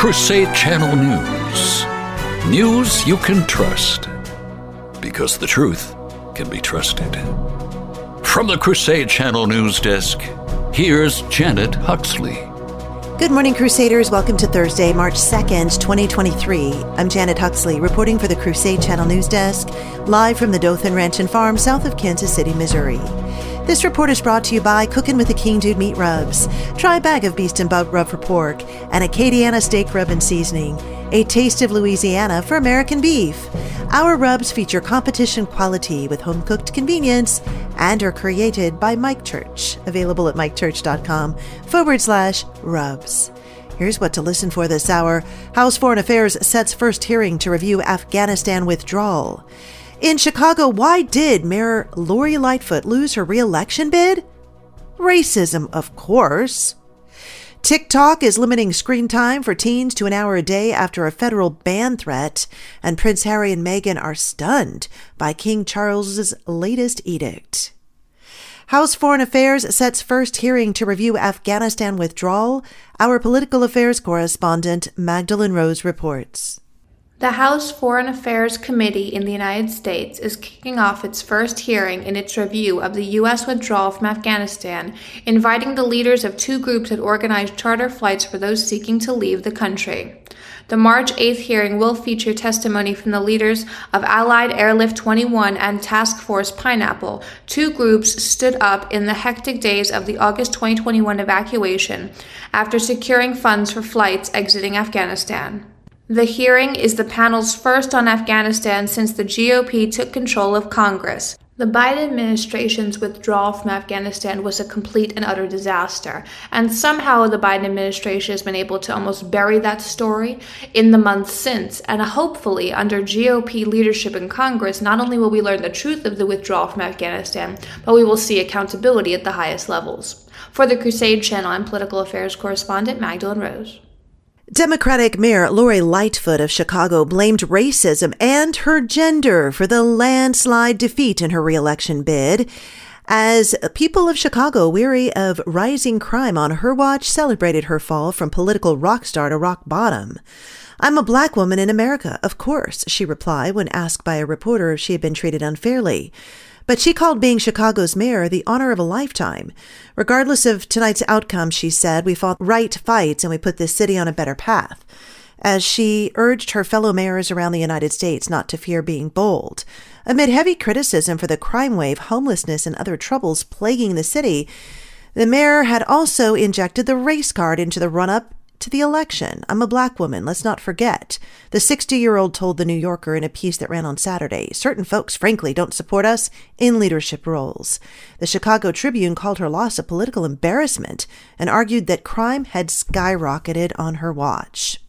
Crusade Channel News. News you can trust. Because the truth can be trusted. From the Crusade Channel News Desk, here's Janet Huxley. Good morning, Crusaders. Welcome to Thursday, March 2nd, 2023. I'm Janet Huxley, reporting for the Crusade Channel News Desk, live from the Dothan Ranch and Farm south of Kansas City, Missouri. This report is brought to you by Cooking with the King Dude Meat Rubs. Try a bag of Beast and Bug Rub for pork and a Acadiana Steak Rub and Seasoning. A taste of Louisiana for American beef. Our rubs feature competition quality with home cooked convenience and are created by Mike Church. Available at mikechurch.com forward slash rubs. Here's what to listen for this hour House Foreign Affairs sets first hearing to review Afghanistan withdrawal. In Chicago, why did Mayor Lori Lightfoot lose her reelection bid? Racism, of course. TikTok is limiting screen time for teens to an hour a day after a federal ban threat, and Prince Harry and Meghan are stunned by King Charles's latest edict. House Foreign Affairs sets first hearing to review Afghanistan withdrawal. Our political affairs correspondent Magdalene Rose reports. The House Foreign Affairs Committee in the United States is kicking off its first hearing in its review of the U.S. withdrawal from Afghanistan, inviting the leaders of two groups that organized charter flights for those seeking to leave the country. The March 8th hearing will feature testimony from the leaders of Allied Airlift 21 and Task Force Pineapple. Two groups stood up in the hectic days of the August 2021 evacuation after securing funds for flights exiting Afghanistan. The hearing is the panel's first on Afghanistan since the GOP took control of Congress. The Biden administration's withdrawal from Afghanistan was a complete and utter disaster, and somehow the Biden administration has been able to almost bury that story in the months since. And hopefully, under GOP leadership in Congress, not only will we learn the truth of the withdrawal from Afghanistan, but we will see accountability at the highest levels. For the Crusade Channel, I'm political affairs correspondent Magdalene Rose. Democratic Mayor Lori Lightfoot of Chicago blamed racism and her gender for the landslide defeat in her reelection bid. As people of Chicago, weary of rising crime on her watch, celebrated her fall from political rock star to rock bottom. I'm a black woman in America, of course, she replied when asked by a reporter if she had been treated unfairly. But she called being Chicago's mayor the honor of a lifetime. Regardless of tonight's outcome, she said, we fought right fights and we put this city on a better path. As she urged her fellow mayors around the United States not to fear being bold. Amid heavy criticism for the crime wave, homelessness, and other troubles plaguing the city, the mayor had also injected the race card into the run up to the election. I'm a black woman, let's not forget. The 60 year old told The New Yorker in a piece that ran on Saturday certain folks, frankly, don't support us in leadership roles. The Chicago Tribune called her loss a political embarrassment and argued that crime had skyrocketed on her watch.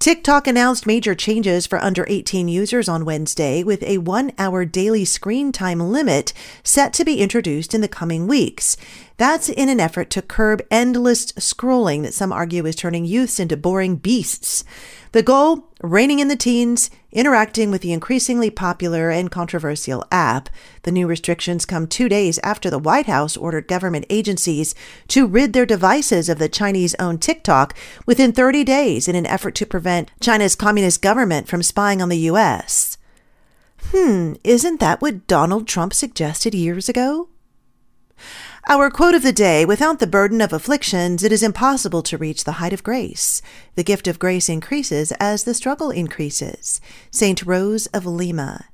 TikTok announced major changes for under 18 users on Wednesday, with a one hour daily screen time limit set to be introduced in the coming weeks. That's in an effort to curb endless scrolling that some argue is turning youths into boring beasts. The goal reining in the teens, interacting with the increasingly popular and controversial app. The new restrictions come two days after the White House ordered government agencies to rid their devices of the Chinese owned TikTok within 30 days in an effort to prevent China's communist government from spying on the U.S. Hmm, isn't that what Donald Trump suggested years ago? Our quote of the day Without the burden of afflictions, it is impossible to reach the height of grace. The gift of grace increases as the struggle increases. St. Rose of Lima.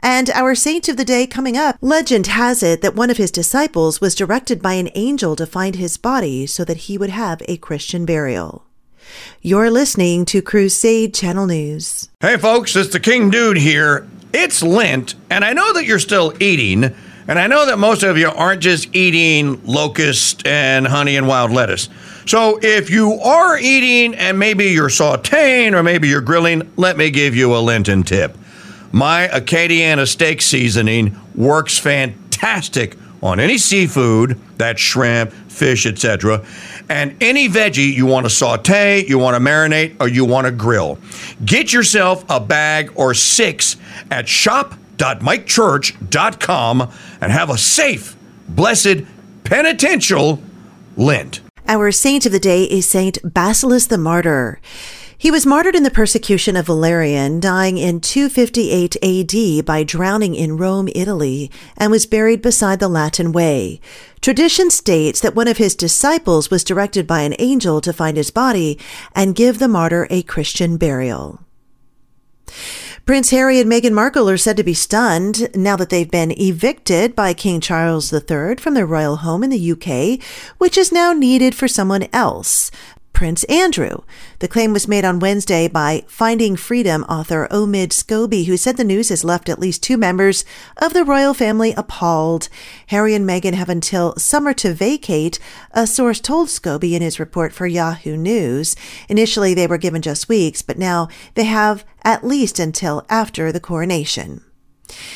And our saint of the day coming up, legend has it that one of his disciples was directed by an angel to find his body so that he would have a Christian burial. You're listening to Crusade Channel News. Hey folks, it's the King Dude here. It's Lent, and I know that you're still eating. And I know that most of you aren't just eating locust and honey and wild lettuce. So if you are eating and maybe you're sauteing or maybe you're grilling, let me give you a Lenten tip. My Acadiana steak seasoning works fantastic on any seafood, that's shrimp, fish, etc., and any veggie you want to saute, you want to marinate, or you want to grill. Get yourself a bag or six at shop www.mikechurch.com and have a safe, blessed, penitential Lent. Our saint of the day is Saint Basilius the Martyr. He was martyred in the persecution of Valerian, dying in 258 AD by drowning in Rome, Italy, and was buried beside the Latin Way. Tradition states that one of his disciples was directed by an angel to find his body and give the martyr a Christian burial. Prince Harry and Meghan Markle are said to be stunned now that they've been evicted by King Charles III from their royal home in the UK, which is now needed for someone else. Prince Andrew. The claim was made on Wednesday by Finding Freedom author Omid Scobie, who said the news has left at least two members of the royal family appalled. Harry and Meghan have until summer to vacate, a source told Scobie in his report for Yahoo News. Initially, they were given just weeks, but now they have at least until after the coronation.